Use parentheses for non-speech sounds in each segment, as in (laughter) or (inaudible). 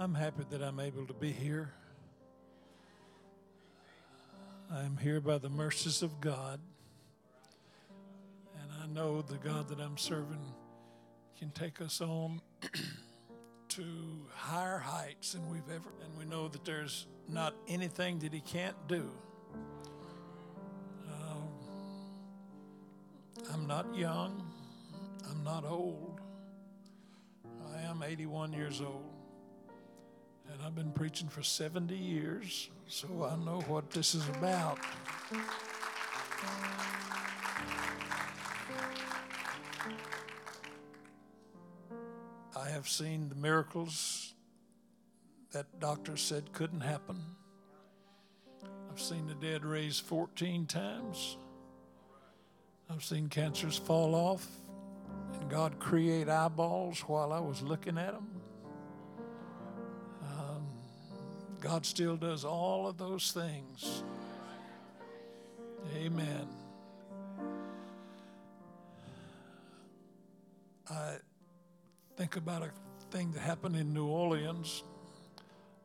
I'm happy that I'm able to be here. I'm here by the mercies of God. And I know the God that I'm serving can take us on (clears throat) to higher heights than we've ever. And we know that there's not anything that He can't do. Um, I'm not young. I'm not old. I am 81 years old. And I've been preaching for 70 years, so I know what this is about. I have seen the miracles that doctors said couldn't happen. I've seen the dead raised 14 times. I've seen cancers fall off and God create eyeballs while I was looking at them. God still does all of those things. Amen. I think about a thing that happened in New Orleans.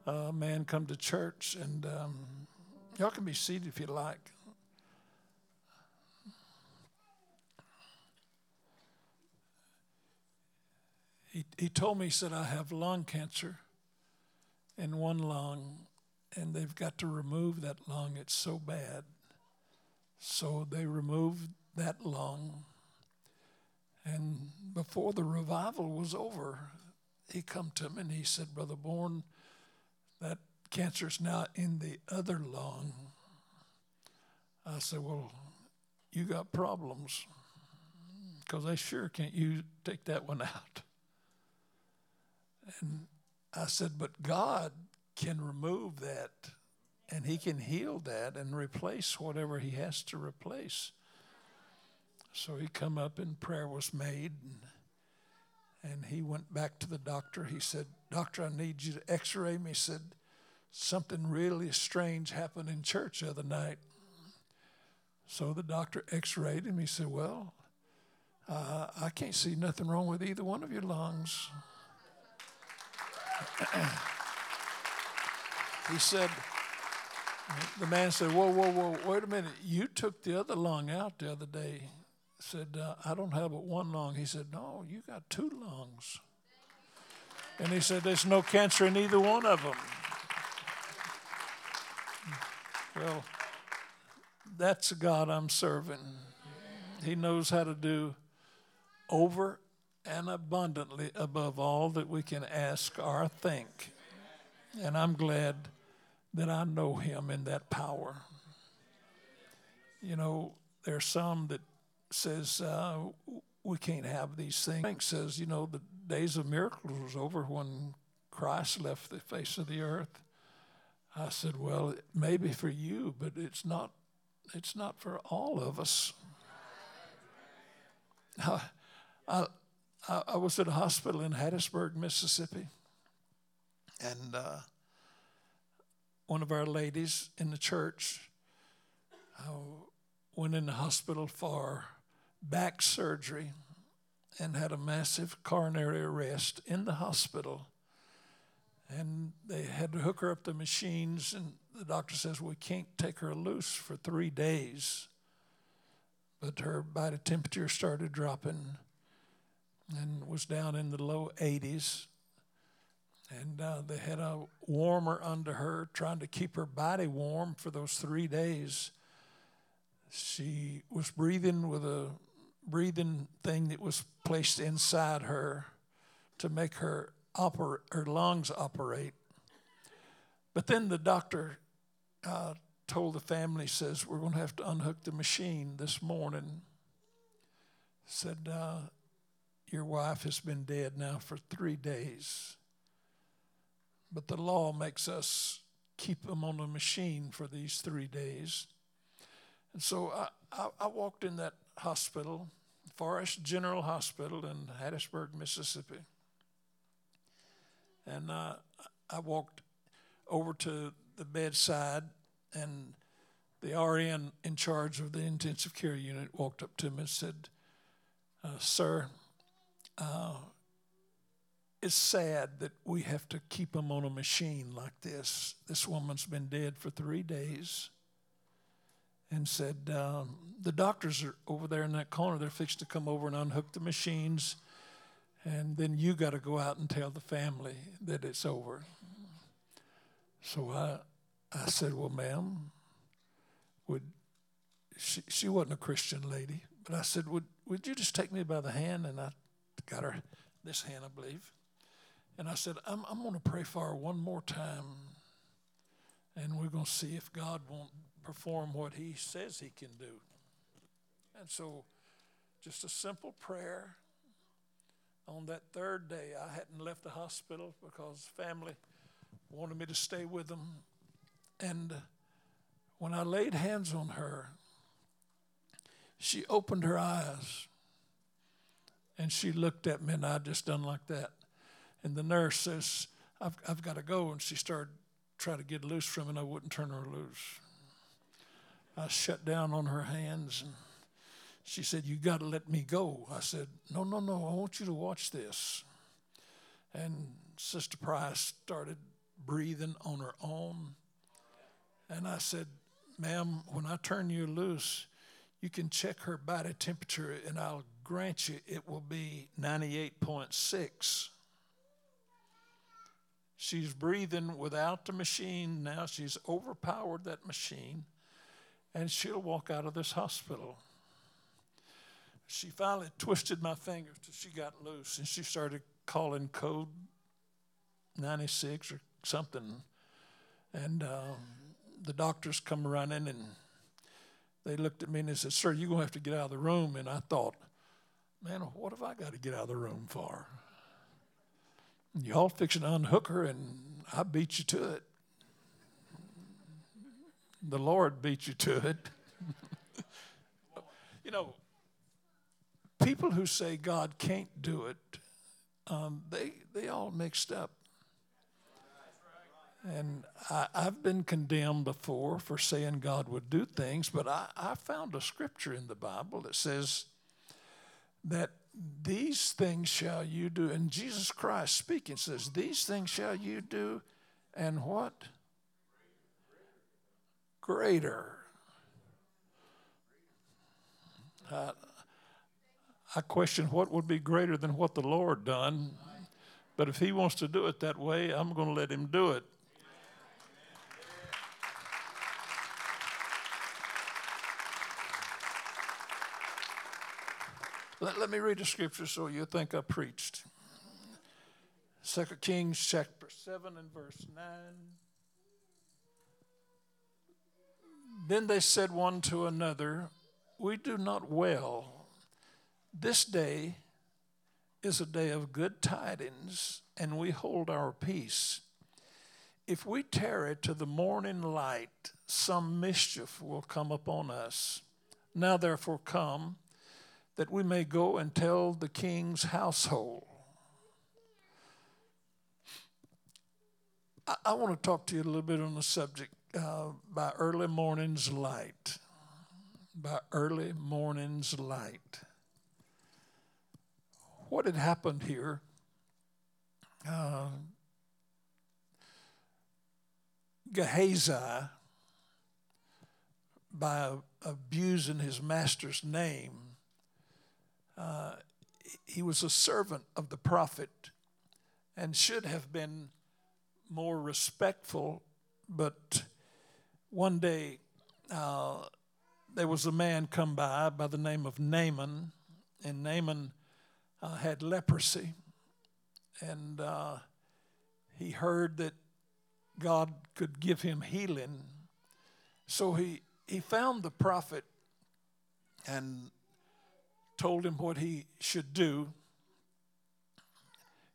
A man come to church, and um, y'all can be seated if you like. He, he told me, he said, I have lung cancer in one lung, and they've got to remove that lung. It's so bad. So they removed that lung. And before the revival was over, he come to me and he said, Brother Bourne, that cancer's now in the other lung. I said, Well, you got problems because they sure can't you take that one out. And I said, But God can remove that and He can heal that and replace whatever He has to replace. So he come up and prayer was made and, and he went back to the doctor. He said, Doctor, I need you to x-ray me. He said, something really strange happened in church the other night. So the doctor x-rayed him. He said, well, uh, I can't see nothing wrong with either one of your lungs. (clears throat) he said, the man said, Whoa, whoa, whoa, wait a minute. You took the other lung out the other day. said, uh, I don't have but one lung. He said, No, you got two lungs. And he said, There's no cancer in either one of them. Well, that's the God I'm serving. He knows how to do over and abundantly above all that we can ask or think. And I'm glad that I know him in that power. You know, there's some that says uh, we can't have these things. Frank says, you know, the days of miracles was over when Christ left the face of the earth. I said, well, maybe for you, but it's not. It's not for all of us. (laughs) I, I, I was at a hospital in Hattiesburg, Mississippi, and uh, one of our ladies in the church uh, went in the hospital for back surgery and had a massive coronary arrest in the hospital. And they had to hook her up to machines, and the doctor says, We can't take her loose for three days. But her body temperature started dropping and was down in the low 80s. And uh, they had a warmer under her, trying to keep her body warm for those three days. She was breathing with a breathing thing that was placed inside her to make her oper- her lungs operate. But then the doctor uh, told the family, says, we're going to have to unhook the machine this morning. Said, uh, your wife has been dead now for three days. But the law makes us keep them on the machine for these three days. And so I, I, I walked in that hospital, Forrest General Hospital in Hattiesburg, Mississippi. And uh, I walked over to the bedside, and the RN in charge of the intensive care unit walked up to me and said, uh, Sir, uh, it's sad that we have to keep them on a machine like this. This woman's been dead for three days and said, um, The doctors are over there in that corner. They're fixed to come over and unhook the machines. And then you got to go out and tell the family that it's over. So I, I said, Well, ma'am, would she, she wasn't a Christian lady, but I said, would, would you just take me by the hand? And I got her this hand, I believe. And I said, I'm, I'm going to pray for her one more time. And we're going to see if God won't perform what He says He can do. And so, just a simple prayer. On that third day, I hadn't left the hospital because family wanted me to stay with them. And when I laid hands on her, she opened her eyes and she looked at me, and I just done like that. And the nurse says, I've, I've got to go. And she started trying to get loose from it, and I wouldn't turn her loose. I shut down on her hands, and she said, You got to let me go. I said, No, no, no, I want you to watch this. And Sister Price started breathing on her own. And I said, Ma'am, when I turn you loose, you can check her body temperature, and I'll grant you it will be 98.6. She's breathing without the machine now. She's overpowered that machine, and she'll walk out of this hospital. She finally twisted my fingers till she got loose, and she started calling code 96 or something. And um, the doctors come running and they looked at me and they said, Sir, you're going to have to get out of the room. And I thought, man, what have I got to get out of the room for? Y'all fixing to unhook her, and I beat you to it. The Lord beat you to it. (laughs) you know, people who say God can't do it, um, they, they all mixed up. And I, have been condemned before for saying God would do things, but I, I found a scripture in the Bible that says that these things shall you do. And Jesus Christ speaking says, These things shall you do, and what? Greater. Uh, I question what would be greater than what the Lord done. But if he wants to do it that way, I'm going to let him do it. Let, let me read the scripture so you think I preached. Second Kings chapter 7 and verse 9. Then they said one to another, We do not well. This day is a day of good tidings, and we hold our peace. If we tarry to the morning light, some mischief will come upon us. Now, therefore, come that we may go and tell the king's household. I, I want to talk to you a little bit on the subject uh, by early morning's light. By early morning's light. What had happened here? Uh, Gehazi, by abusing his master's name, uh, he was a servant of the prophet and should have been more respectful, but one day uh, there was a man come by by the name of Naaman, and Naaman uh, had leprosy, and uh, he heard that God could give him healing. So he, he found the prophet and told him what he should do.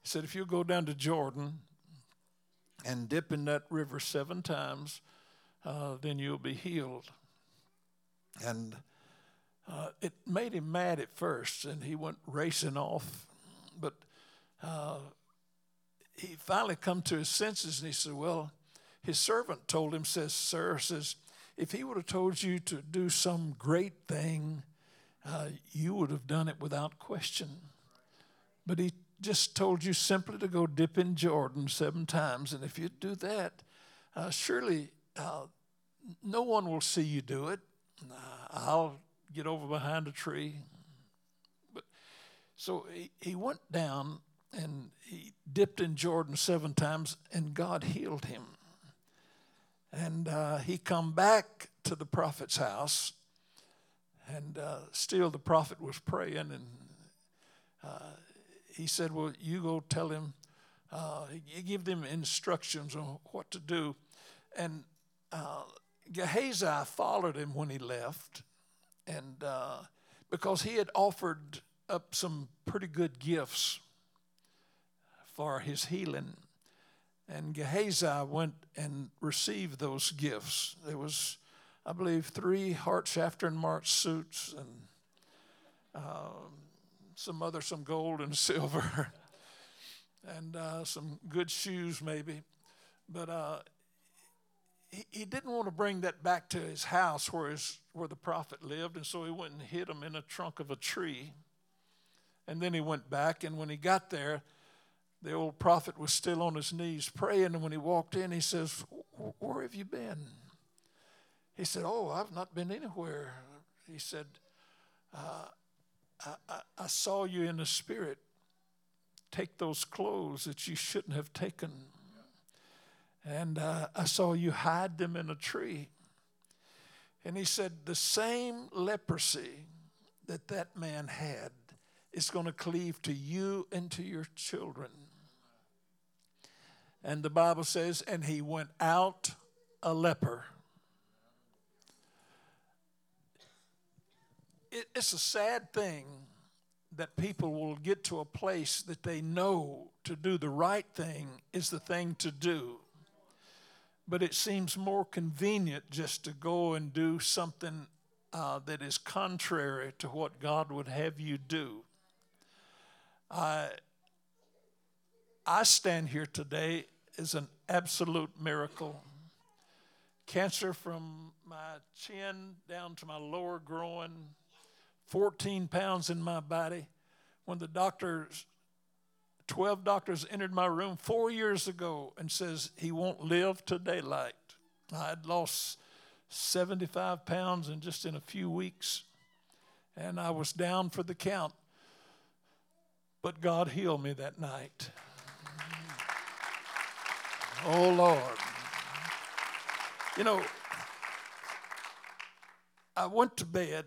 He said, If you go down to Jordan and dip in that river seven times, uh, then you'll be healed. And uh, it made him mad at first, and he went racing off. But uh, he finally come to his senses, and he said, "Well, his servant told him, says, sir, says, if he would have told you to do some great thing, uh, you would have done it without question. But he just told you simply to go dip in Jordan seven times. And if you do that, uh, surely uh, no one will see you do it. Uh, I'll get over behind a tree. But so he, he went down and he dipped in Jordan seven times, and God healed him. And uh, he come back to the prophet's house, and uh, still the prophet was praying, and uh, he said, "Well, you go tell him. Uh, give them instructions on what to do." And uh, Gehazi followed him when he left, and uh, because he had offered up some pretty good gifts for his healing. And Gehazi went and received those gifts. There was, I believe, three heart shafter and march suits and uh, some other, some gold and (laughs) silver, and uh, some good shoes maybe. But uh, he, he didn't want to bring that back to his house where, his, where the prophet lived, and so he went and hid them in a trunk of a tree. And then he went back, and when he got there, the old prophet was still on his knees praying, and when he walked in, he says, Where have you been? He said, Oh, I've not been anywhere. He said, uh, I, I, I saw you in the spirit take those clothes that you shouldn't have taken. And uh, I saw you hide them in a tree. And he said, The same leprosy that that man had is going to cleave to you and to your children. And the Bible says, and he went out a leper. It, it's a sad thing that people will get to a place that they know to do the right thing is the thing to do. But it seems more convenient just to go and do something uh, that is contrary to what God would have you do. I, I stand here today as an absolute miracle. Cancer from my chin down to my lower groin, 14 pounds in my body. When the doctors, 12 doctors entered my room four years ago and says he won't live to daylight. I had lost 75 pounds in just in a few weeks, and I was down for the count. But God healed me that night. Oh, Lord. You know, I went to bed,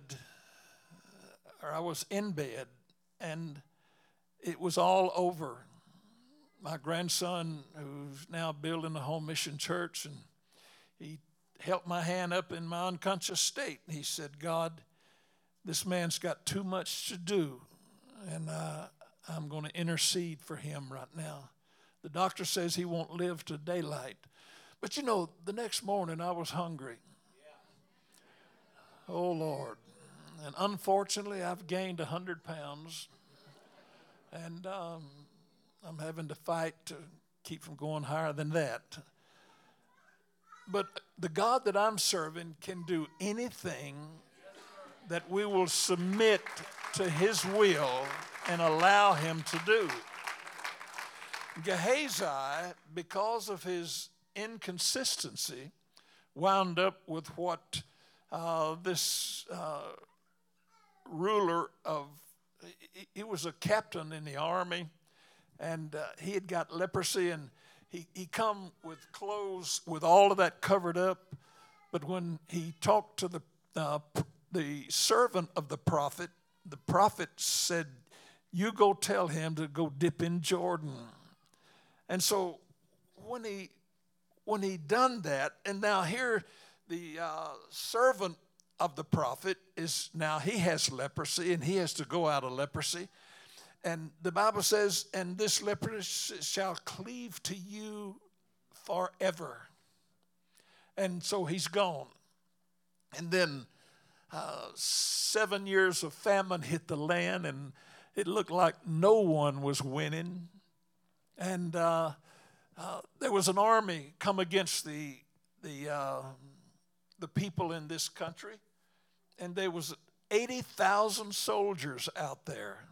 or I was in bed, and it was all over. My grandson, who's now building a home mission church, and he held my hand up in my unconscious state. He said, God, this man's got too much to do, and uh, I'm going to intercede for him right now. The doctor says he won't live to daylight. But you know, the next morning I was hungry. Oh, Lord. And unfortunately, I've gained 100 pounds. And um, I'm having to fight to keep from going higher than that. But the God that I'm serving can do anything that we will submit to His will and allow Him to do. Gehazi, because of his inconsistency, wound up with what uh, this uh, ruler of, he was a captain in the army, and uh, he had got leprosy, and he, he come with clothes with all of that covered up, but when he talked to the, uh, the servant of the prophet, the prophet said, you go tell him to go dip in Jordan. And so when he when he done that, and now here the uh, servant of the prophet is now he has leprosy and he has to go out of leprosy. And the Bible says, and this leprosy shall cleave to you forever. And so he's gone. And then uh, seven years of famine hit the land, and it looked like no one was winning and uh, uh, there was an army come against the the uh, the people in this country, and there was eighty thousand soldiers out there.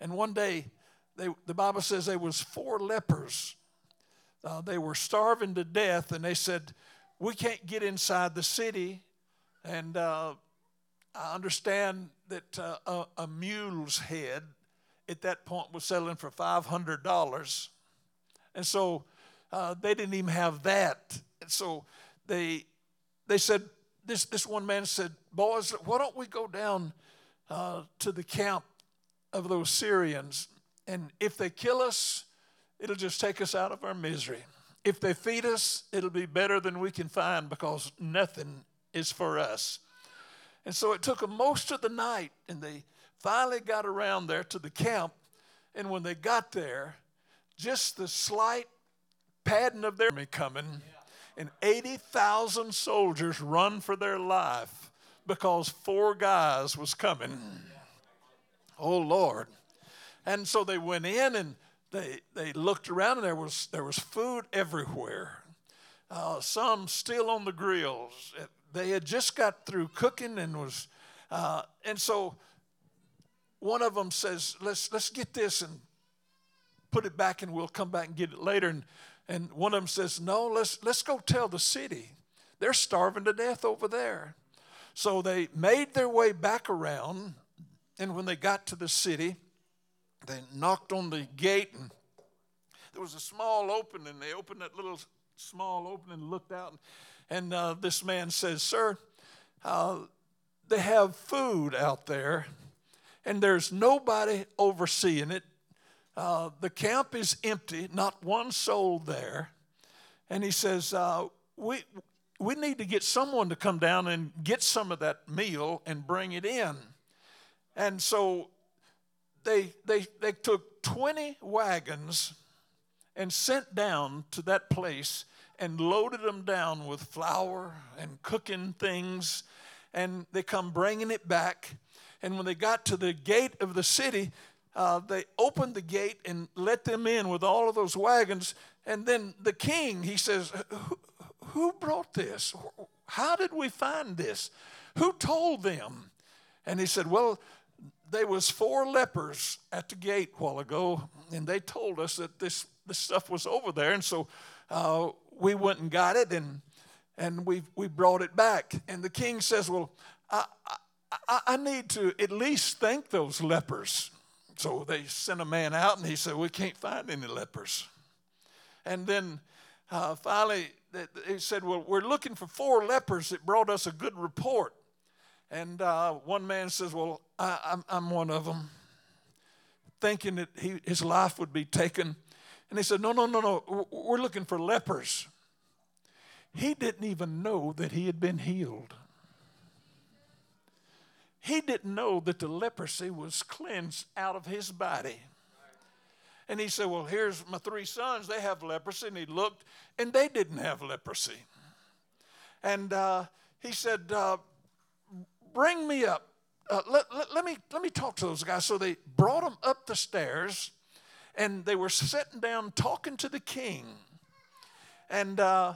And one day, they, the Bible says there was four lepers. Uh, they were starving to death, and they said, "We can't get inside the city." And uh, I understand that uh, a, a, mule's head at that point was selling for five hundred dollars, and so uh, they didn't even have that. And so they they said this this one man said, "Boys, why don't we go down uh, to the camp of those Syrians and if they kill us, it'll just take us out of our misery. If they feed us, it'll be better than we can find because nothing is for us. And so it took them most of the night, and they finally got around there to the camp. And when they got there, just the slight padding of their army coming, and 80,000 soldiers run for their life because four guys was coming. Oh Lord. And so they went in and they, they looked around and there was, there was food everywhere. Uh, some still on the grills. They had just got through cooking and was, uh, and so one of them says, let's, let's get this and put it back and we'll come back and get it later. And, and one of them says, no, let's, let's go tell the city. They're starving to death over there. So they made their way back around. And when they got to the city, they knocked on the gate and there was a small opening. They opened that little small opening looked out. And, uh, this man says, Sir, uh, they have food out there and there's nobody overseeing it. Uh, the camp is empty, not one soul there. And he says, uh, we, we need to get someone to come down and get some of that meal and bring it in. And so they, they, they took 20 wagons and sent down to that place and loaded them down with flour and cooking things. And they come bringing it back. And when they got to the gate of the city, uh, they opened the gate and let them in with all of those wagons. And then the king, he says, Who brought this? How did we find this? Who told them? And he said, Well, there was four lepers at the gate a while ago, and they told us that this, this stuff was over there. And so uh, we went and got it, and, and we, we brought it back. And the king says, Well, I, I, I need to at least thank those lepers. So they sent a man out, and he said, We can't find any lepers. And then uh, finally, they said, Well, we're looking for four lepers that brought us a good report. And uh, one man says, Well, I, am I'm, I'm one of them, thinking that he, his life would be taken. And they said, No, no, no, no, we're looking for lepers. He didn't even know that he had been healed. He didn't know that the leprosy was cleansed out of his body. And he said, Well, here's my three sons. They have leprosy. And he looked, and they didn't have leprosy. And uh, he said, uh, bring me up. Uh, let, let, let, me, let me talk to those guys. So they brought them up the stairs and they were sitting down talking to the king. And uh,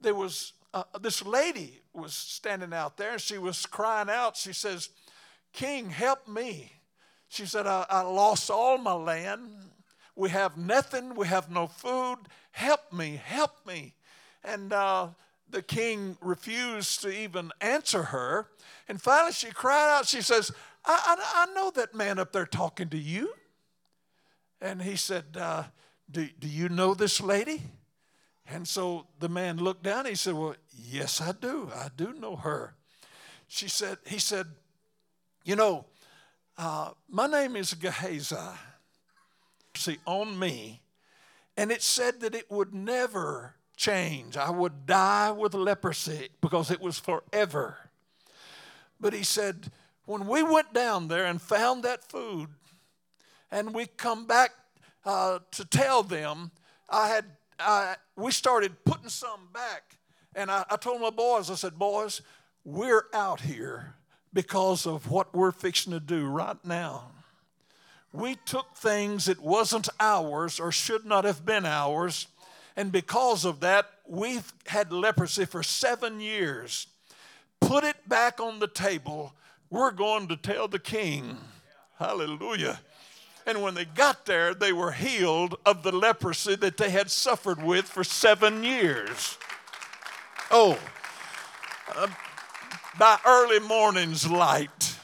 there was uh, this lady was standing out there and she was crying out. She says, King, help me. She said, I, I lost all my land. We have nothing. We have no food. Help me, help me. And uh, the king refused to even answer her. And finally, she cried out. She says, I, I, I know that man up there talking to you. And he said, uh, do, do you know this lady? And so the man looked down. he said, Well, yes, I do. I do know her. She said, He said, You know, uh, my name is Gehazi. See, on me. And it said that it would never change. I would die with leprosy because it was forever. But he said, when we went down there and found that food, and we come back uh, to tell them, I had We started putting some back, and I, I told my boys, I said, boys, we're out here because of what we're fixing to do right now. We took things that wasn't ours or should not have been ours, and because of that, we've had leprosy for seven years. Put it back on the table. We're going to tell the king. Hallelujah. And when they got there, they were healed of the leprosy that they had suffered with for seven years. Oh, uh, by early morning's light,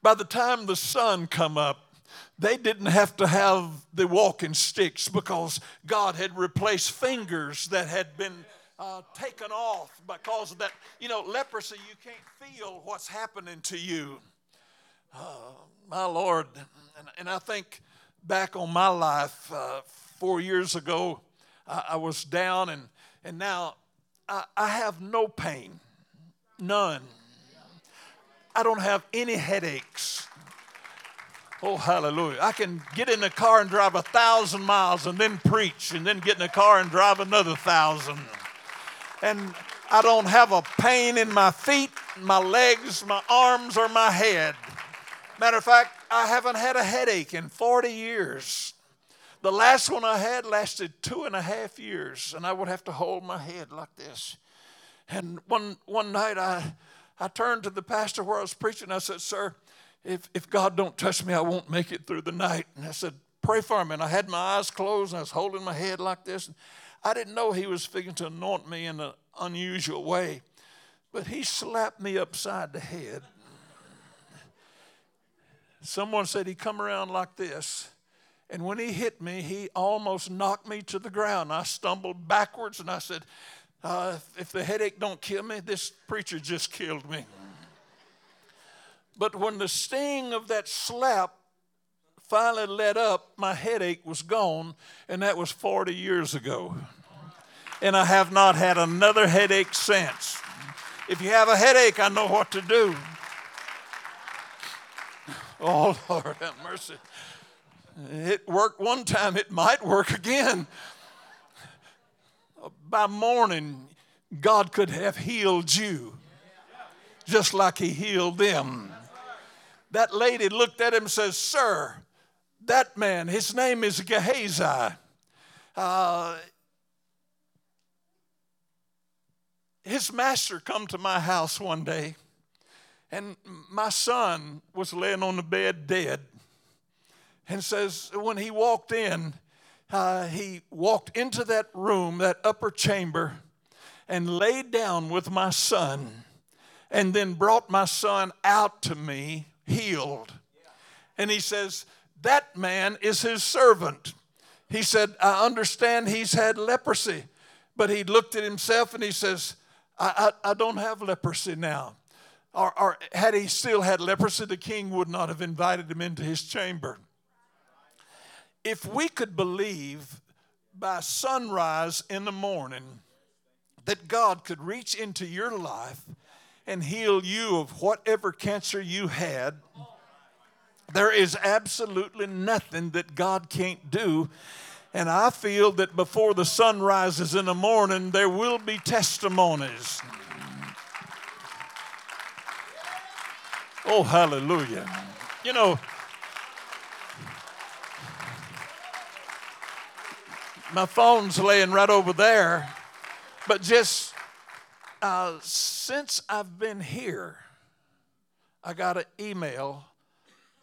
by the time the sun come up, they didn't have to have the walking sticks because God had replaced fingers that had been uh, taken off because of that. You know, leprosy, you can't feel what's happening to you. Uh, (sighs) my Lord. And, and, I think back on my life uh, four years ago, I, I, was down, and, and now I, I have no pain, none. I don't have any headaches. Oh, hallelujah. I can get in the car and drive a thousand miles and then preach and then get in the car and drive another thousand. And I don't have a pain in my feet, my legs, my arms, or my head. Matter of fact, I haven't had a headache in 40 years. The last one I had lasted two and a half years, and I would have to hold my head like this. And one, one night I, I turned to the pastor where I was preaching. I said, Sir, if, if God don't touch me, I won't make it through the night. And I said, pray for me. And I had my eyes closed and I was holding my head like this. I didn't know he was figuring to anoint me in an unusual way. But he slapped me upside the head. Someone said he come around like this. And when he hit me, he almost knocked me to the ground. I stumbled backwards and I said, uh, if the headache don't kill me, this preacher just killed me. But when the sting of that slap finally let up, my headache was gone, and that was 40 years ago. And I have not had another headache since. If you have a headache, I know what to do. (laughs) Oh, Lord, have mercy. It worked one time, it might work again. By morning, God could have healed you just like He healed them that lady looked at him and says, Sir, that man, his name is Gehazi. Uh, his master come to my house one day and my son was laying on the bed dead and says when he walked in uh, he walked into that room that upper chamber and laid down with my son and then brought my son out to me healed. And he says, That man is his servant. He said, I understand he's had leprosy. But he looked at himself and he says, I, I, I don't have leprosy now. Or, or had he still had leprosy, the king would not have invited him into his chamber. If we could believe by sunrise in the morning that God could reach into your life and heal you of whatever cancer you had. There is absolutely nothing that God can't do. And I feel that before the sun rises in the morning, there will be testimonies. Oh, hallelujah. You know, my phone's laying right over there, but just uh, since I've been here, I got an email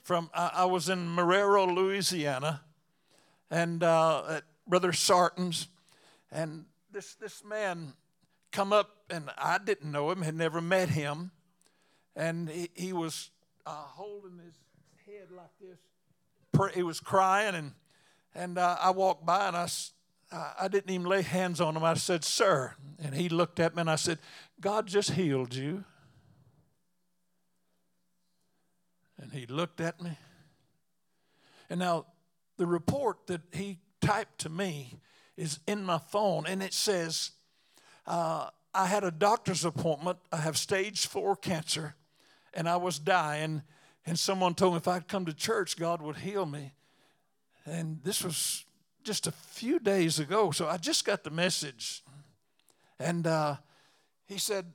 from, I, I was in Marrero, Louisiana, and uh, at Brother Sarton's, and this, this man come up, and I didn't know him, had never met him, and he, he was uh, holding his head like this. He was crying, and, and uh, I walked by, and I I didn't even lay hands on him. I said, Sir. And he looked at me and I said, God just healed you. And he looked at me. And now the report that he typed to me is in my phone and it says, uh, I had a doctor's appointment. I have stage four cancer and I was dying. And someone told me if I'd come to church, God would heal me. And this was just a few days ago. So I just got the message. And uh, he said,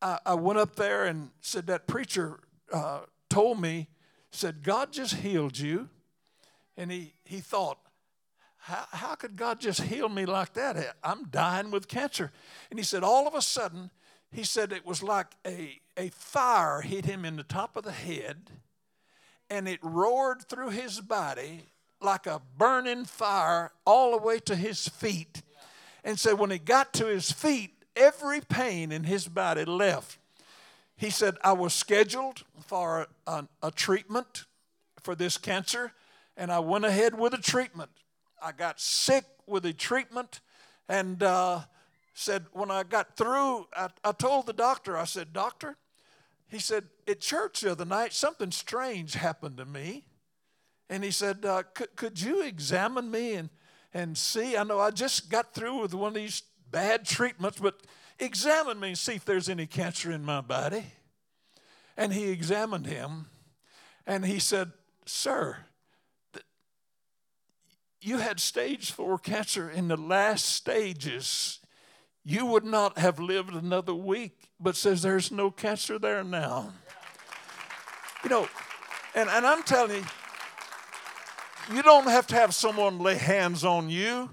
I, I, went up there and said, That preacher uh, told me, said, God just healed you. And he, he thought, how, how could God just heal me like that? I'm dying with cancer. And he said, All of a sudden, he said it was like a, a fire hit him in the top of the head and it roared through his body like a burning fire all the way to his feet. And so when he got to his feet, every pain in his body left. He said, I was scheduled for a, a, treatment for this cancer, and I went ahead with the treatment. I got sick with the treatment, and uh, said, when I got through, I, I told the doctor, I said, Doctor, he said, at church the other night, something strange happened to me. And he said, uh, could, could you examine me and, and see? I know I just got through with one of these bad treatments, but examine me and see if there's any cancer in my body. And he examined him and he said, Sir, you had stage four cancer in the last stages. You would not have lived another week, but says there's no cancer there now. You know, and, and I'm telling you, you don't have to have someone lay hands on you.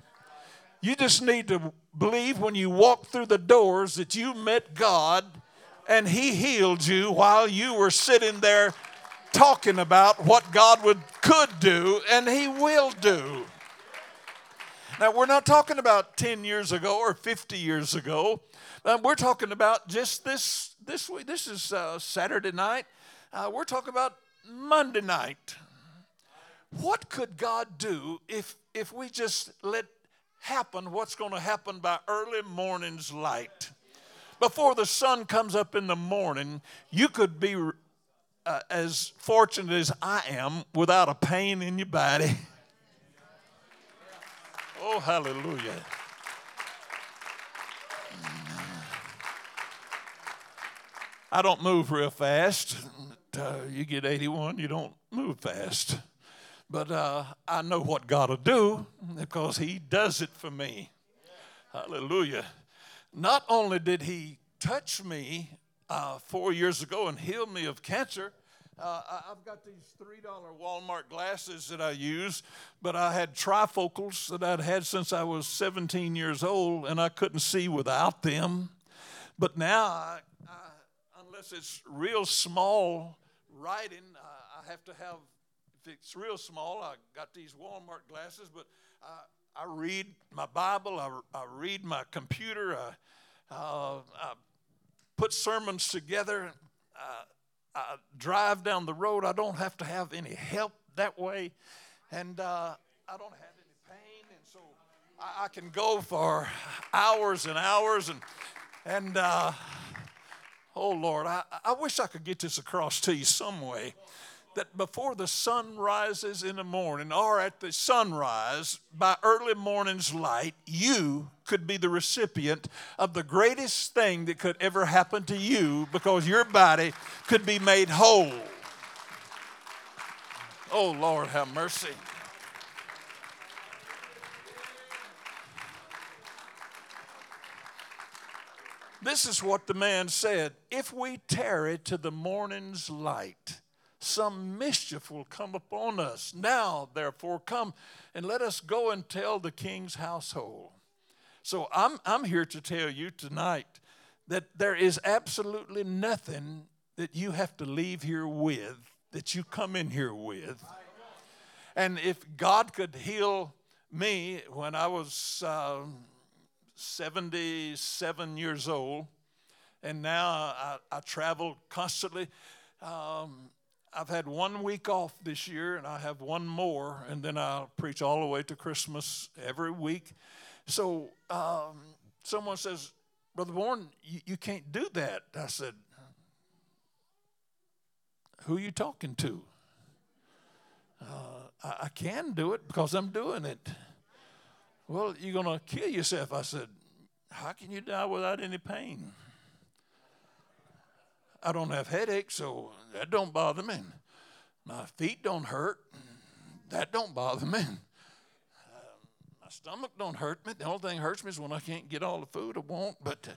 You just need to believe when you walk through the doors that you met God and He healed you while you were sitting there talking about what God would, could do and He will do. Now, we're not talking about 10 years ago or 50 years ago. Um, we're talking about just this, this week. This is uh, Saturday night. Uh, we're talking about Monday night. What could God do if, if we just let happen what's going to happen by early morning's light? Before the sun comes up in the morning, you could be uh, as fortunate as I am without a pain in your body. (laughs) Oh, hallelujah. I don't move real fast. Uh, you get 81, you don't move fast. But uh, I know what God will do because He does it for me. Hallelujah. Not only did He touch me uh, four years ago and heal me of cancer, uh, I've got these $3 Walmart glasses that I use, but I had trifocals that I'd had since I was 17 years old, and I couldn't see without them. But now, I, I, unless it's real small writing, I, I have to have if it's real small, I got these Walmart glasses, but I, read my Bible, I, read my computer, I, uh, put sermons together, I, I, drive down the road. I don't have to have any help that way, and uh, I don't have any pain, and so I, I, can go for hours and hours, and and uh, oh Lord, I, I wish I could get this across to you some way that before the sun rises in the morning or at the sunrise by early morning's light, you could be the recipient of the greatest thing that could ever happen to you because your body could be made whole. Oh, Lord, have mercy. This is what the man said if we tarry to the morning's light, some mischief will come upon us. Now, therefore, come and let us go and tell the king's household. So I'm, I'm here to tell you tonight that there is absolutely nothing that you have to leave here with, that you come in here with. And if God could heal me when I was uh, 77 years old, and now I, I travel constantly. Um, I've had one week off this year, and I have one more, and then I'll preach all the way to Christmas every week. So um, someone says, Brother Bourne, you, you can't do that. I said, Who are you talking to? Uh, I, I can do it because I'm doing it. Well, you're going to kill yourself. I said, How can you die without any pain? I don't have headaches, so that don't bother me. My feet don't hurt. That don't bother me. My stomach don't hurt me. The only thing hurts me is when I can't get all the food I want. But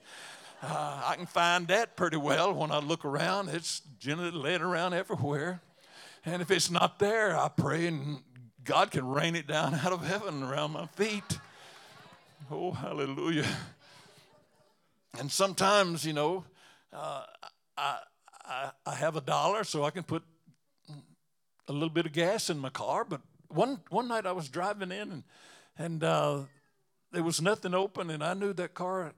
uh, I can find that pretty well when I look around. It's generally laid around everywhere. And if it's not there, I pray and God can rain it down out of heaven around my feet. Oh, hallelujah. And sometimes, you know, uh, I, I, I have a dollar, so I can put a little bit of gas in my car, but one, one night I was driving in and, and uh, there was nothing open, and I knew that car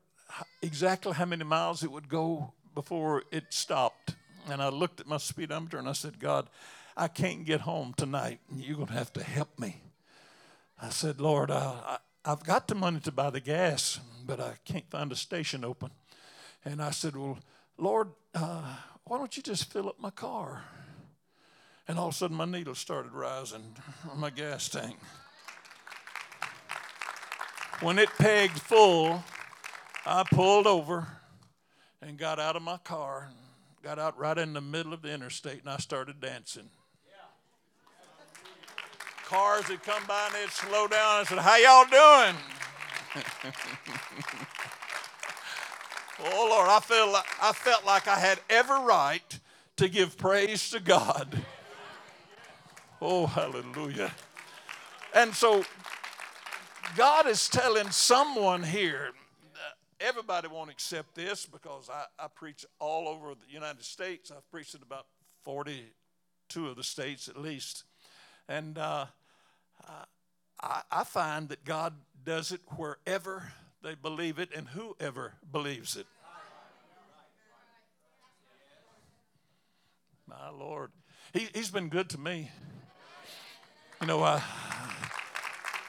exactly how many miles it would go before it stopped. And I looked at my speedometer and I said, God, I can't get home tonight. You're going to have to help me. I said, Lord, I, I've got the money to buy the gas, but I can't find a station open. And I said, Well, Lord, uh, why don't you just fill up my car? And all of a sudden, my needle started rising on my gas tank. When it pegged full, I pulled over and got out of my car, got out right in the middle of the interstate, and I started dancing. Cars had come by and they'd slow down. I said, How y'all doing? (laughs) oh Lord, I like, I felt like I had every right to give praise to God. (laughs) Oh, hallelujah. And so God is telling someone here, everybody won't accept this because I, I preach all over the United States. I've preached in about 42 of the states at least. And uh, I, I find that God does it wherever they believe it and whoever believes it. My Lord. He, he's been good to me. You know, uh,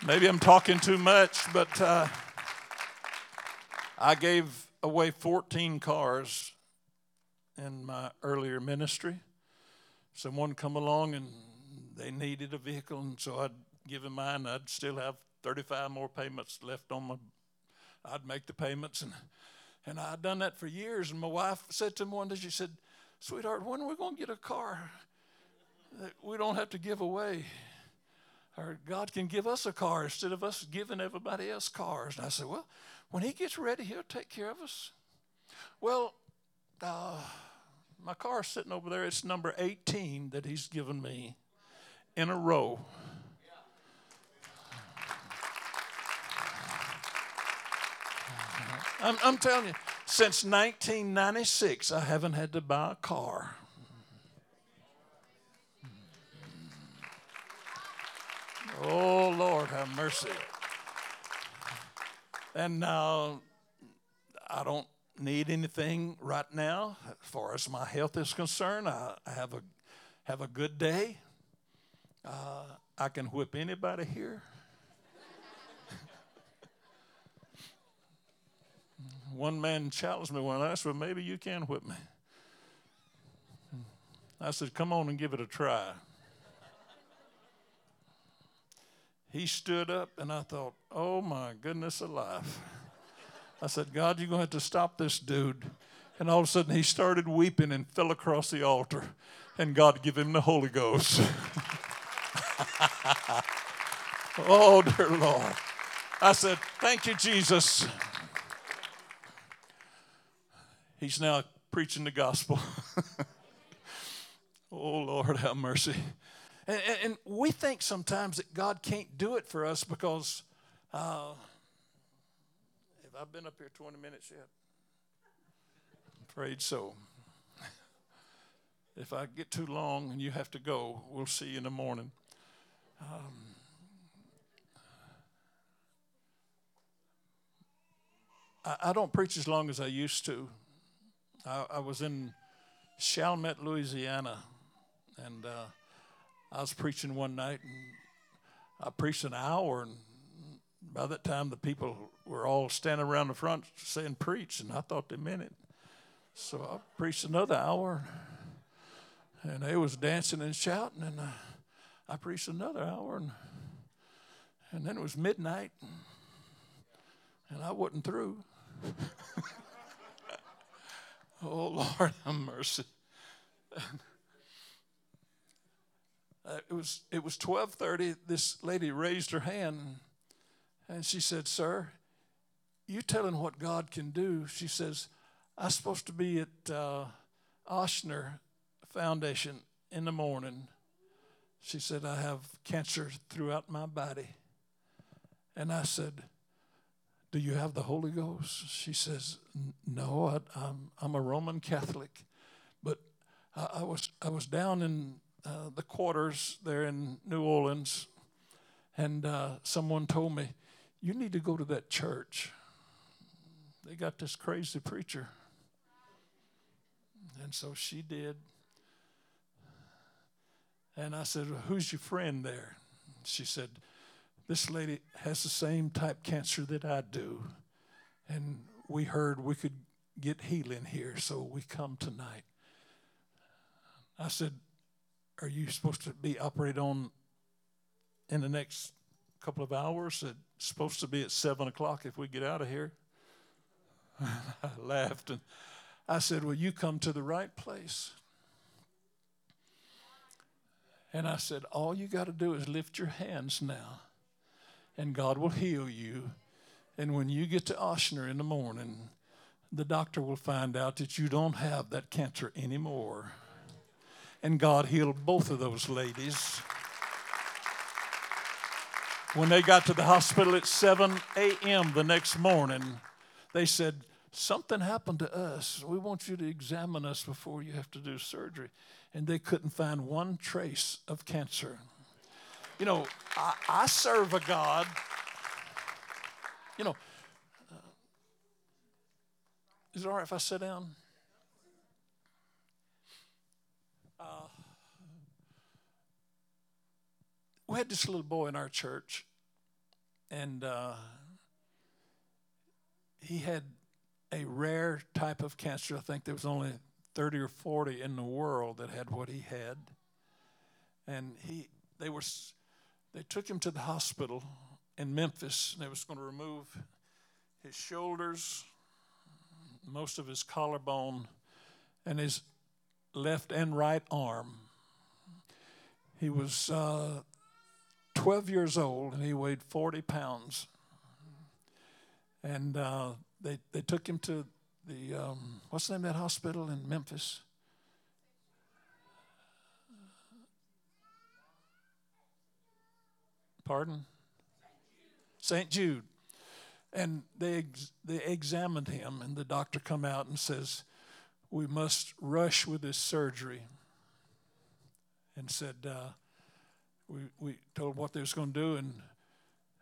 maybe I'm talking too much, but uh, I gave away 14 cars in my earlier ministry. Someone come along and they needed a vehicle, and so I'd give them mine. I'd still have 35 more payments left on my. I'd make the payments, and and I'd done that for years. And my wife said to me one day, she said, "Sweetheart, when are we going to get a car that we don't have to give away?" Or God can give us a car instead of us giving everybody else cars. And I said, Well, when He gets ready, He'll take care of us. Well, uh, my car's sitting over there. It's number 18 that He's given me in a row. I'm, I'm telling you, since 1996, I haven't had to buy a car. Oh, Lord, have mercy. And now I don't need anything right now as far as my health is concerned. I, have, a, have a good day. Uh, I can whip anybody here. (laughs) One man challenged me one. night. I said, well, maybe you can whip me. I said, come on and give it a try. He stood up, and I thought, oh my goodness alive. I said, God, you're going to have to stop this dude. And all of a sudden, he started weeping and fell across the altar, and God gave him the Holy Ghost. (laughs) oh, dear Lord. I said, Thank you, Jesus. He's now preaching the gospel. (laughs) oh, Lord, have mercy. And, and, we think sometimes that God can't do it for us because, uh, have I been up here 20 minutes yet? I'm Afraid so. If I get too long and you have to go, we'll see you in the morning. Um, I, don't preach as long as I used to. I, I was in Chalmette, Louisiana, and uh, I was preaching one night, and I preached an hour, and by that time the people were all standing around the front saying preach, and I thought they meant it. So I preached another hour, and they was dancing and shouting, and uh, I preached another hour, and, and then it was midnight, and I wasn't through. (laughs) Oh Lord, have mercy. (laughs) Uh, it was it was 12:30. This lady raised her hand, and she said, "Sir, you telling what God can do?" She says, "I'm supposed to be at uh, Ochsner Foundation in the morning." She said, "I have cancer throughout my body," and I said, do you have the Holy Ghost? She says, No, I, am I'm, I'm a Roman Catholic. But I, I, was, I was down in uh, the quarters there in New Orleans, and uh, someone told me, You need to go to that church. They got this crazy preacher. And so she did. And I said, well, Who's your friend there? She said, This lady has the same type cancer that I do. And we heard we could get healing here, so we come tonight. I said, Are you supposed to be operated on in the next couple of hours? It's supposed to be at 7 o'clock if we get out of here. (laughs) I laughed and I said, Well, you come to the right place. And I said, All you got to do is lift your hands now, and God will heal you. And when you get to Ochsner in the morning, the doctor will find out that you don't have that cancer anymore. And God healed both of those ladies. When they got to the hospital at 7 a.m. the next morning, they said, Something happened to us. We want you to examine us before you have to do surgery. And they couldn't find one trace of cancer. You know, I, I serve a God, you know, uh, is it all right if I sit down? We had this little boy in our church, and uh, he had a rare type of cancer. I think there was only 30 or 40 in the world that had what he had. And he, they were, they took him to the hospital in Memphis. And they was going to remove his shoulders, most of his collarbone, and his left and right arm. He was uh, 12 years old and he weighed 40 pounds. And uh, they, they took him to the, um, what's the name of that hospital in Memphis? Pardon? St. Jude. And they, ex- they examined him, and the doctor come out and says, we must rush with this surgery. And said, uh, we, we told what they was going to do, and,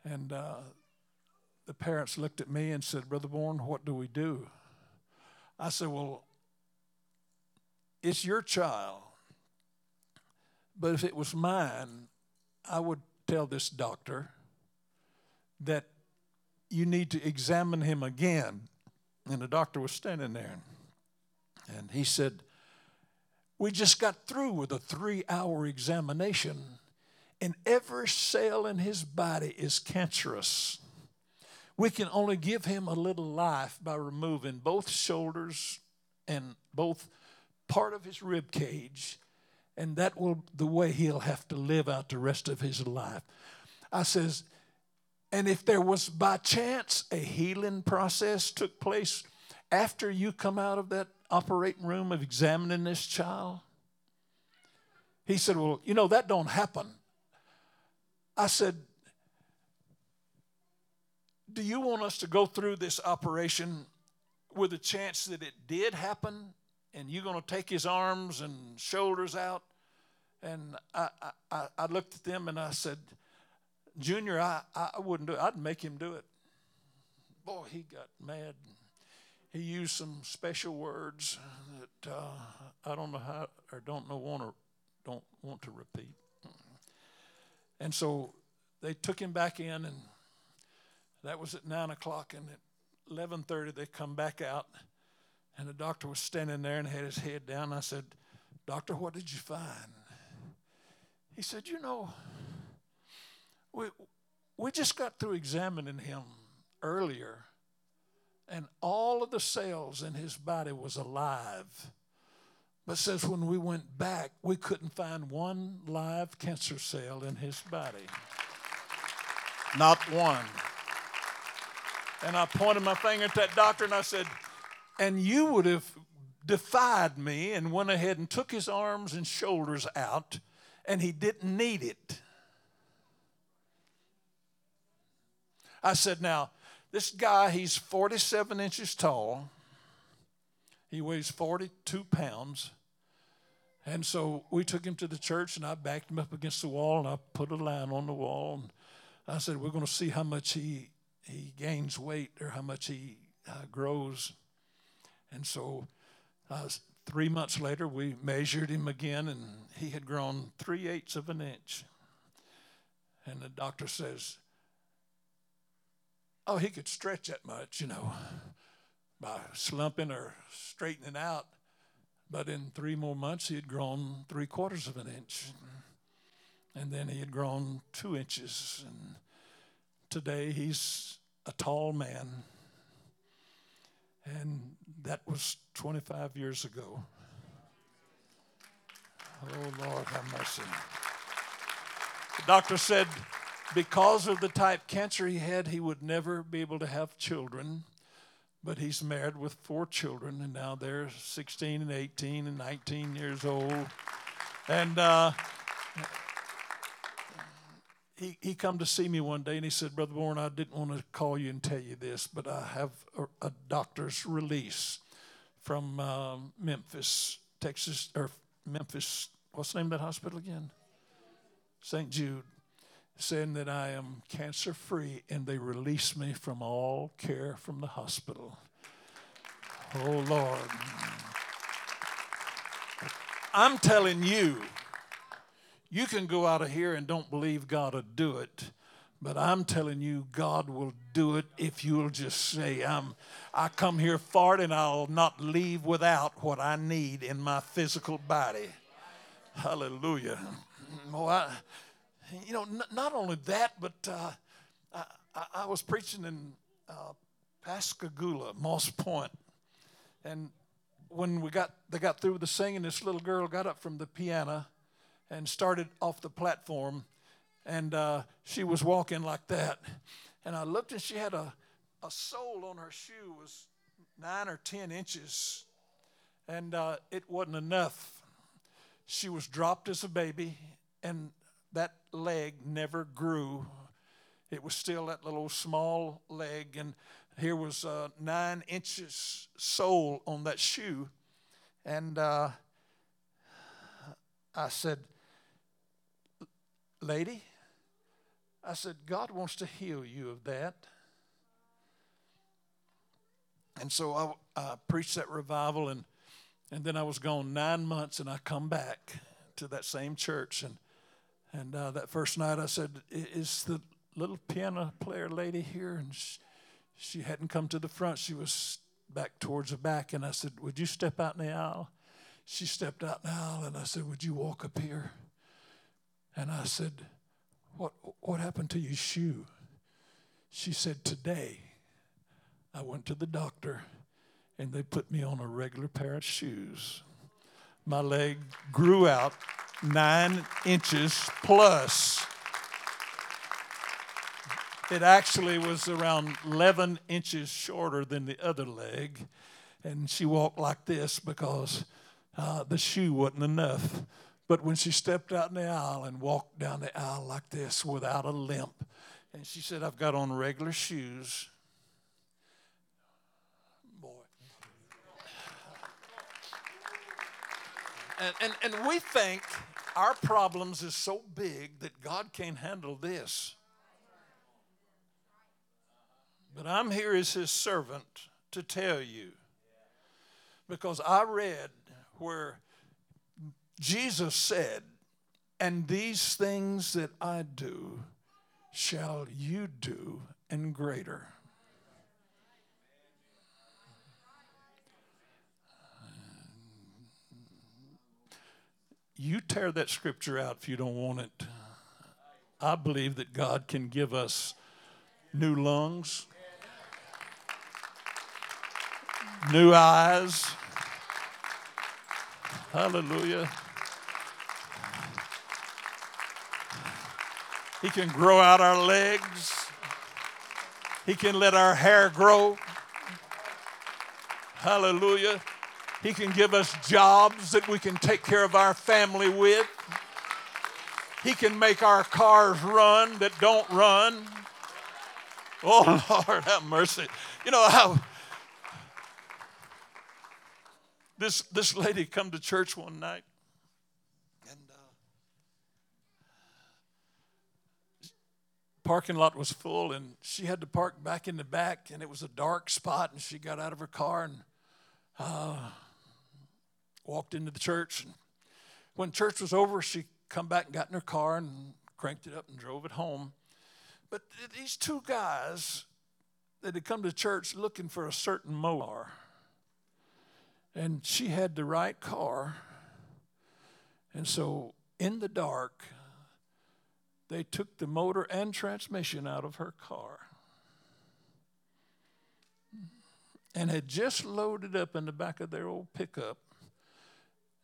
and uh, the parents looked at me and said, Brother Bourne, what do we do? I said, Well, it's your child. But if it was mine, I would tell this doctor that you need to examine him again. And the doctor was standing there. And he said, We just got through with a three hour examination, and every cell in his body is cancerous. We can only give him a little life by removing both shoulders and both part of his rib cage, and that will the way he'll have to live out the rest of his life. I says, and if there was by chance a healing process took place after you come out of that operating room of examining this child, he said, Well, you know, that don't happen. I said, do you want us to go through this operation with a chance that it did happen and you're going to take his arms and shoulders out? And I, I, I looked at them and I said, Junior, I, I wouldn't do it. I'd make him do it. Boy, he got mad. He used some special words that uh, I don't know how or don't know want to don't want to repeat. And so they took him back in and that was at nine o'clock, and at eleven thirty they come back out, and the doctor was standing there and had his head down. I said, "Doctor, what did you find?" He said, "You know, we we just got through examining him earlier, and all of the cells in his body was alive." But says when we went back, we couldn't find one live cancer cell in his body. Not one. And I pointed my finger at that doctor and I said, And you would have defied me and went ahead and took his arms and shoulders out, and he didn't need it. I said, Now, this guy, he's 47 inches tall, he weighs 42 pounds, And so we took him to the church, and I backed him up against the wall, and I put a line on the wall. And I said, We're going to see how much he, he gains weight or how much he uh, grows. And so uh, three months later, we measured him again, and he had grown three eighths of an inch. And the doctor says, Oh, he could stretch that much, you know, by slumping or straightening out. But in three more months, he had grown three quarters of an inch. And then he had grown two inches. And today he's a tall man. And that was 25 years ago. Oh, Lord, have mercy. The doctor said because of the type cancer he had, he would never be able to have children but he's married with four children, and now they're 16 and 18 and 19 years old. And uh, he, he come to see me one day, and he said, Brother Bourne, I didn't want to call you and tell you this, but I have a, a doctor's release from uh, Memphis, Texas, or Memphis, what's the name of that hospital again? St. Jude saying that I am cancer free and they release me from all care from the hospital. Oh, Lord. I'm telling you, you can go out of here and don't believe God will do it. But I'm telling you, God will do it if you'll just say, I'm, I come here for it and I'll not leave without what I need in my physical body. Hallelujah. Well, I, you know, n- not only that, but uh, I, I, was preaching in uh, Pascagoula, Moss Point, and when we got they got through with the singing, this little girl got up from the piano and started off the platform, and uh, she was walking like that, and I looked and she had a a sole on her shoe was nine or ten inches, and uh, it wasn't enough. She was dropped as a baby, and that leg never grew. It was still that little small leg, and here was a nine inches sole on that shoe. And uh, I said, Lady, I said, God wants to heal you of that. And so I, I preached that revival, and, and then I was gone nine months, and I come back to that same church, and and uh, that first night I said, Is the little piano player lady here? And she, she hadn't come to the front. She was back towards the back. And I said, Would you step out in the aisle? She stepped out in the aisle and I said, Would you walk up here? And I said, What, what happened to your shoe? She said, Today I went to the doctor and they put me on a regular pair of shoes. My leg grew out nine inches plus. It actually was around 11 inches shorter than the other leg. And she walked like this because uh, the shoe wasn't enough. But when she stepped out in the aisle and walked down the aisle like this without a limp, and she said, I've got on regular shoes And, and, and we think our problems is so big that God can't handle this. But I'm here as his servant to tell you. Because I read where Jesus said, And these things that I do shall you do, and greater. You tear that scripture out if you don't want it. I believe that God can give us new lungs, new eyes. Hallelujah. He can grow out our legs. He can let our hair grow. Hallelujah. He can give us jobs that we can take care of our family with. He can make our cars run that don't run. Oh, (laughs) Lord, have mercy. You know, how this, this lady come to church one night, and uh, parking lot was full, and she had to park back in the back, and it was a dark spot, and she got out of her car, and uh, walked into the church. And when church was over, she come back and got in her car and cranked it up and drove it home. But these two guys that had come to church looking for a certain mower, and she had the right car, and so in the dark, they took the motor and transmission out of her car and had just loaded up in the back of their old pickup.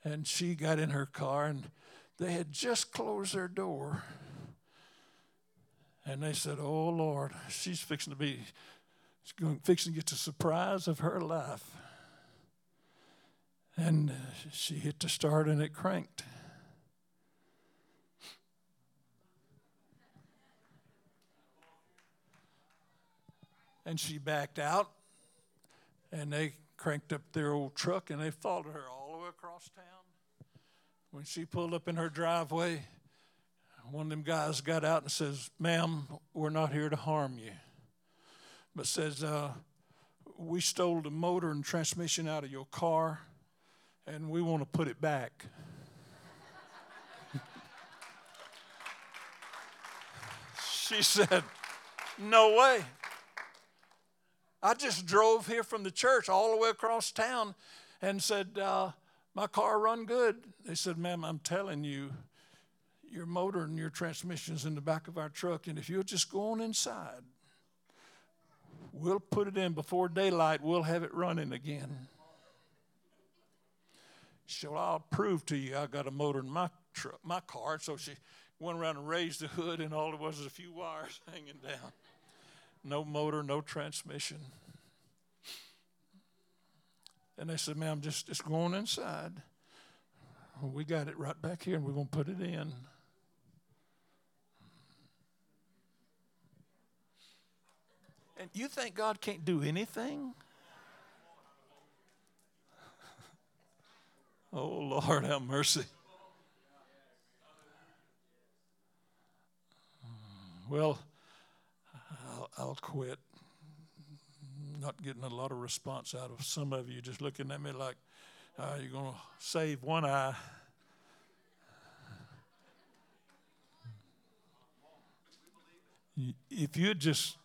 And she got in her car and they had just closed their door. And they said, Oh Lord, she's fixing to be she's going fixing to get the surprise of her life. And she hit the start and it cranked. And she backed out, and they cranked up their old truck and they followed her way across town. When she pulled up in her driveway, one of them guys got out and says, Ma'am, we're not here to harm you. But says, uh, We stole the motor and transmission out of your car, and we want to put it back. (laughs) she said, No way. I just drove here from the church all the way across town and said, uh, My car run good. They said, Ma'am, I'm telling you, your motor and your transmission's in the back of our truck, and if you'll just go on inside, we'll put it in before daylight, we'll have it running again. So I'll prove to you I got a motor in my truck, my car. So she went around and raised the hood, and all it was was a few wires (laughs) hanging down no motor, no transmission. And they said, ma'am, just, just go on inside. We got it right back here and we're going to put it in. And you think God can't do anything? (laughs) oh, Lord, have mercy. Well, I'll quit. Not getting a lot of response out of some of you, just looking at me like, uh, you're going to save one eye. If you'd just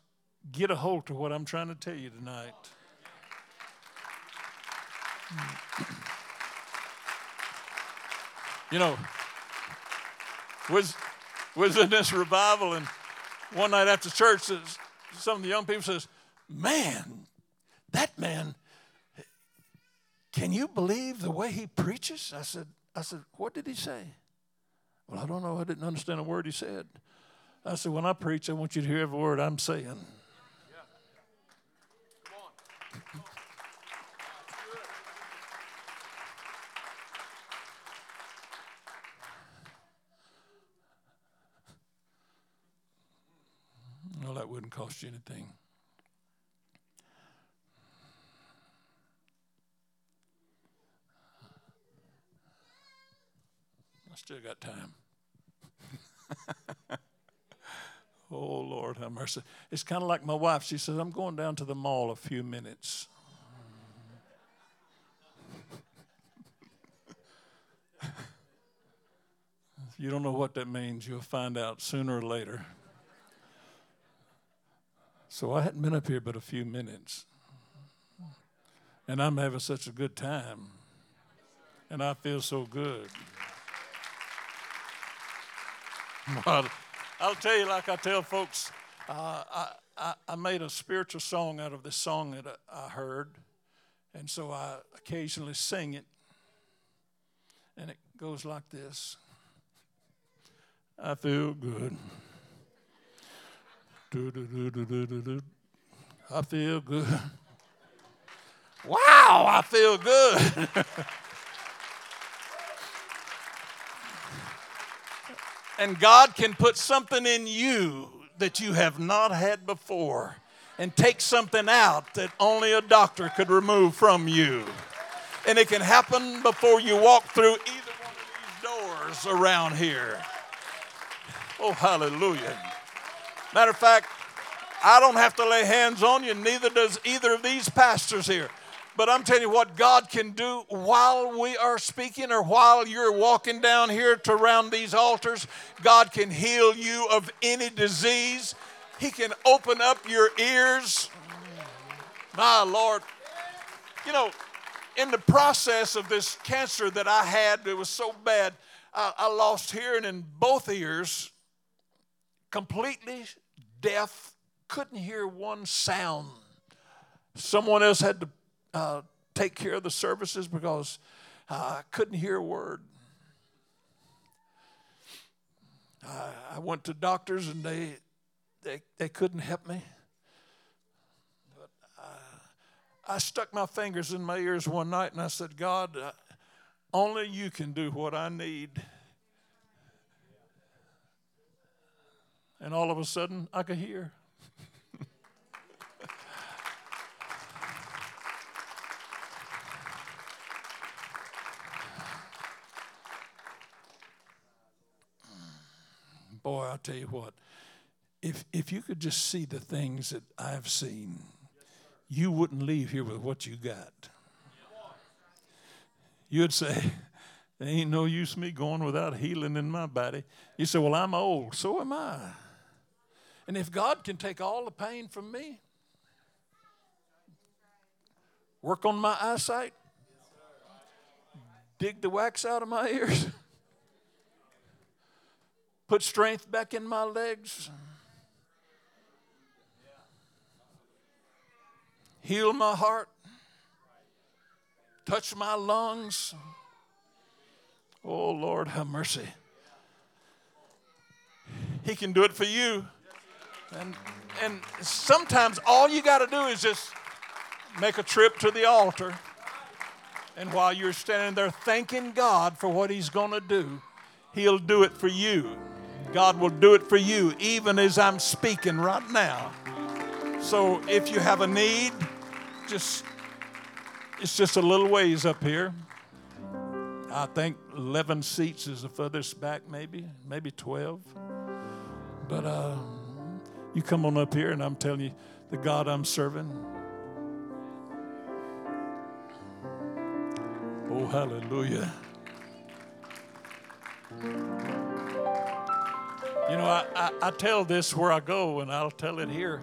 get a hold of what I'm trying to tell you tonight. You know, was was in this revival, and one night after church, some of the young people says, "Man, that man, can you believe the way he preaches?" I said, "I said, what did he say?" Well, I don't know. I didn't understand a word he said. I said, when I preach, I want you to hear every word I'm saying. Well, that wouldn't cost you anything. Still got time. (laughs) oh, Lord, have mercy. It's kind of like my wife. She says, I'm going down to the mall a few minutes. (laughs) you don't know what that means. You'll find out sooner or later. So I hadn't been up here but a few minutes. And I'm having such a good time. And I feel so good. Well, I'll tell you, like I tell folks, uh, I, I, I, made a spiritual song out of this song that I, I heard. And so I occasionally sing it. And it goes like this I feel good. I feel good. Wow, I feel good. (laughs) and God can put something in you that you have not had before and take something out that only a doctor could remove from you. And it can happen before you walk through either one of these doors around here. Oh, hallelujah. Matter of fact, I don't have to lay hands on you, neither does either of these pastors here. But I'm telling you what God can do while we are speaking or while you're walking down here to around these altars. God can heal you of any disease. He can open up your ears. My Lord. You know, in the process of this cancer that I had, it was so bad, I, I lost hearing in both ears, completely deaf, couldn't hear one sound. Someone else had to uh, take care of the services because I couldn't hear a word. Uh, I went to doctors and they, they, they couldn't help me. But I stuck my fingers in my ears one night and I said, God, uh, only you can do what I need. And all of a sudden, I could hear. Boy, I'll tell you what, if, if you could just see the things that I've seen, you wouldn't leave here with what you got. You'd say, there ain't no use me going without healing in my body. You say, well, I'm old. So am I. And if God can take all the pain from me, work on my eyesight, dig the wax out of my ears, (laughs) put strength back in my legs, heal my heart, touch my lungs. Oh, Lord, have mercy. He can do it for you. And, and sometimes all you got to do is just make a trip to the altar. And while you're standing there thanking God for what He's going to do, He'll do it for you. God will do it for you, even as I'm speaking right now. So if you have a need, just it's just a little ways up here. I think 11 seats is the furthest back, maybe, maybe 12. But uh, you come on up here, and I'm telling you, the God I'm serving. Oh, hallelujah. You know, I, I, I, tell this where I go, and I'll tell it here.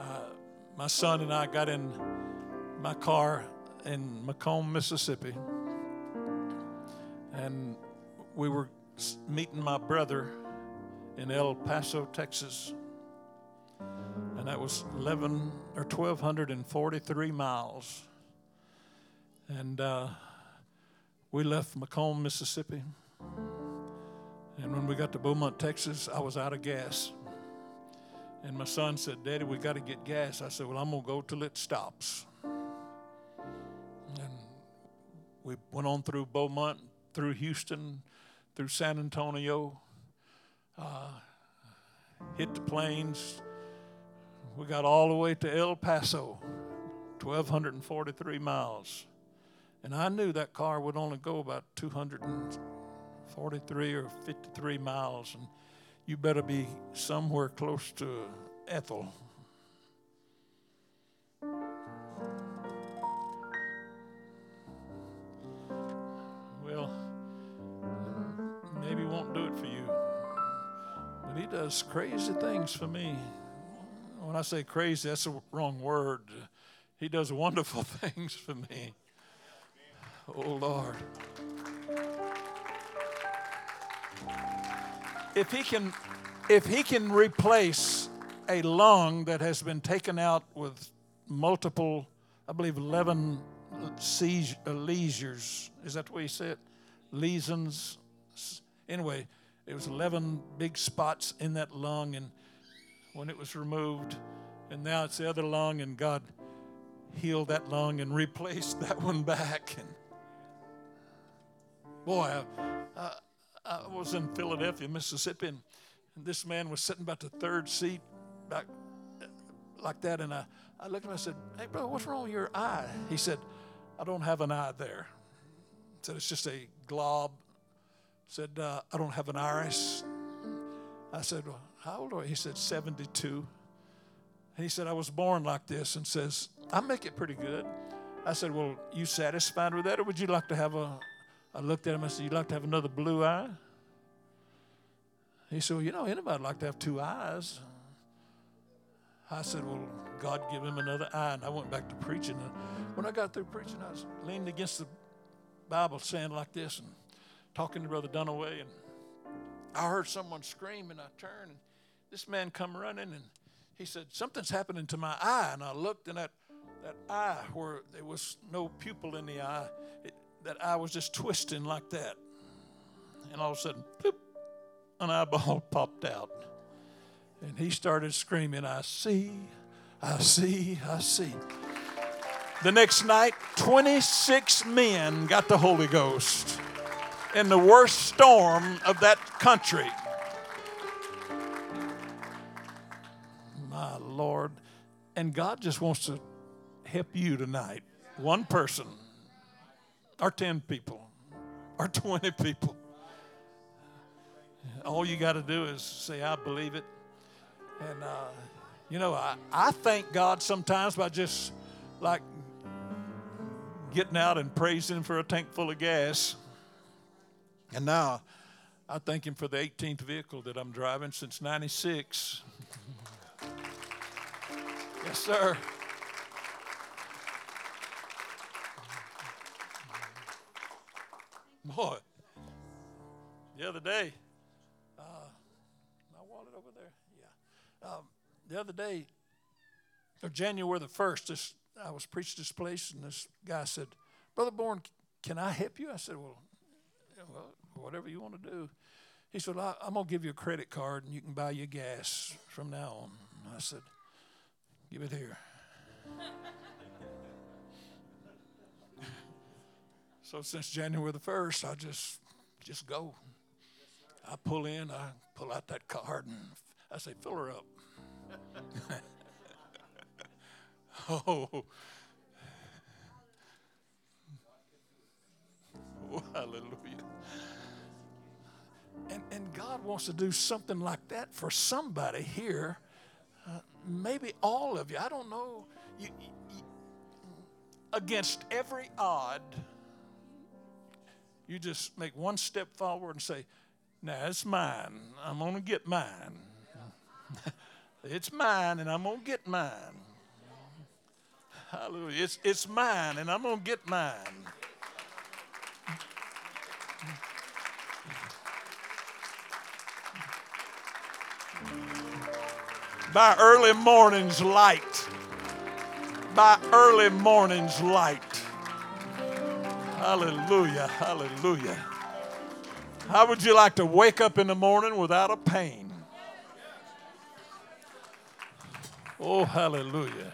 Uh, my son and I got in my car in McComb, Mississippi, and we were meeting my brother in El Paso, Texas. And that was 11 or 1,243 miles. And uh, we left McComb, Mississippi. And when we got to Beaumont, Texas, I was out of gas. And my son said, Daddy, we got to get gas. I said, Well, I'm going to go till it stops. And we went on through Beaumont, through Houston, through San Antonio, uh, hit the plains. We got all the way to El Paso, 1,243 miles. And I knew that car would only go about 243 or 53 miles. And you better be somewhere close to Ethel. Well, maybe won't do it for you. But he does crazy things for me. When I say crazy, that's the wrong word. He does wonderful (laughs) things for me. Oh, Lord. If he can, if he can replace a lung that has been taken out with multiple, I believe, 11 seizures, uh, lesions, is that the way he said? Lesions. Anyway, there was 11 big spots in that lung, and when it was removed, and now it's the other lung, and God healed that lung and (laughs) replaced that one back. And boy, I, I, I was in Philadelphia, Mississippi, and, and this man was sitting about the third seat, back like that, and I, I looked at him. and I said, "Hey, brother, what's wrong with your eye?" He said, "I don't have an eye there." I said, "It's just a glob said, uh, I don't have an iris. I said, well, How old are you? He said, 72. And He said, I was born like this and says, I make it pretty good. I said, Well, you satisfied with that, or would you like to have a? I looked at him and said, You'd like to have another blue eye? He said, Well, you know, anybody'd like to have two eyes. I said, Well, God give him another eye. And I went back to preaching. And when I got through preaching, I was leaning against the Bible saying like this and talking to Brother Dunaway. And I heard someone scream, and I turned, and this man come running, and he said, Something's happening to my eye. And I looked, and that, that eye, where there was no pupil in the eye, it, that eye was just twisting like that. And all of a sudden, bloop, an eyeball (laughs) popped out. And he started screaming, I see, I see, I see. The next night, 26 men got the Holy Ghost in the worst storm of that country. My Lord. And God just wants to help you tonight. One person, or 10 people, or 20 people. All you got to do is say, I believe it. And, uh, you know, I, I thank God sometimes by just like getting out and praising for a tank full of gas. And now I thank Him for the 18th vehicle that I'm driving since 96. (laughs) yes, sir. Boy, the other day, uh, my wallet over there? Yeah. Um, the other day, or January the 1st, this, I was preaching this place, and this guy said, Brother Bourne, can I help you? I said, Well, well whatever you want to do. He said, well, I'm to give you a credit card, and you can buy your gas from now on. I said, Give it here. (laughs) so since January the 1st, I just just go. I pull in, I pull out that card, and I say, fill her up. (laughs) (laughs) oh. oh, hallelujah. And, and God wants to do something like that for somebody here. Uh, maybe all of you. I don't know. You, you, against every odd, you just make one step forward and say, Now it's mine. I'm going to get mine. (laughs) it's mine, and I'm going to get mine. Hallelujah. It's, it's mine, and I'm going to get mine. By early morning's light. By early morning's light. Hallelujah. Hallelujah. How would you like to wake up in the morning without a pain? Oh, hallelujah.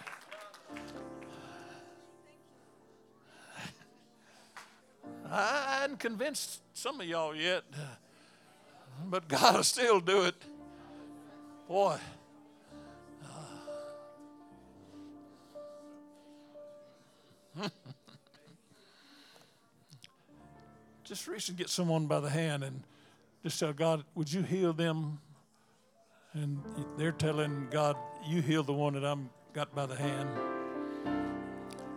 I hadn't convinced some of y'all yet, but God will still do it. Boy. Just reach and get someone by the hand and just tell God, would you heal them? And they're telling God, you heal the one that I'm got by the hand.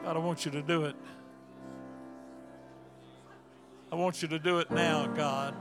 God, I want you to do it. I want you to do it now, God.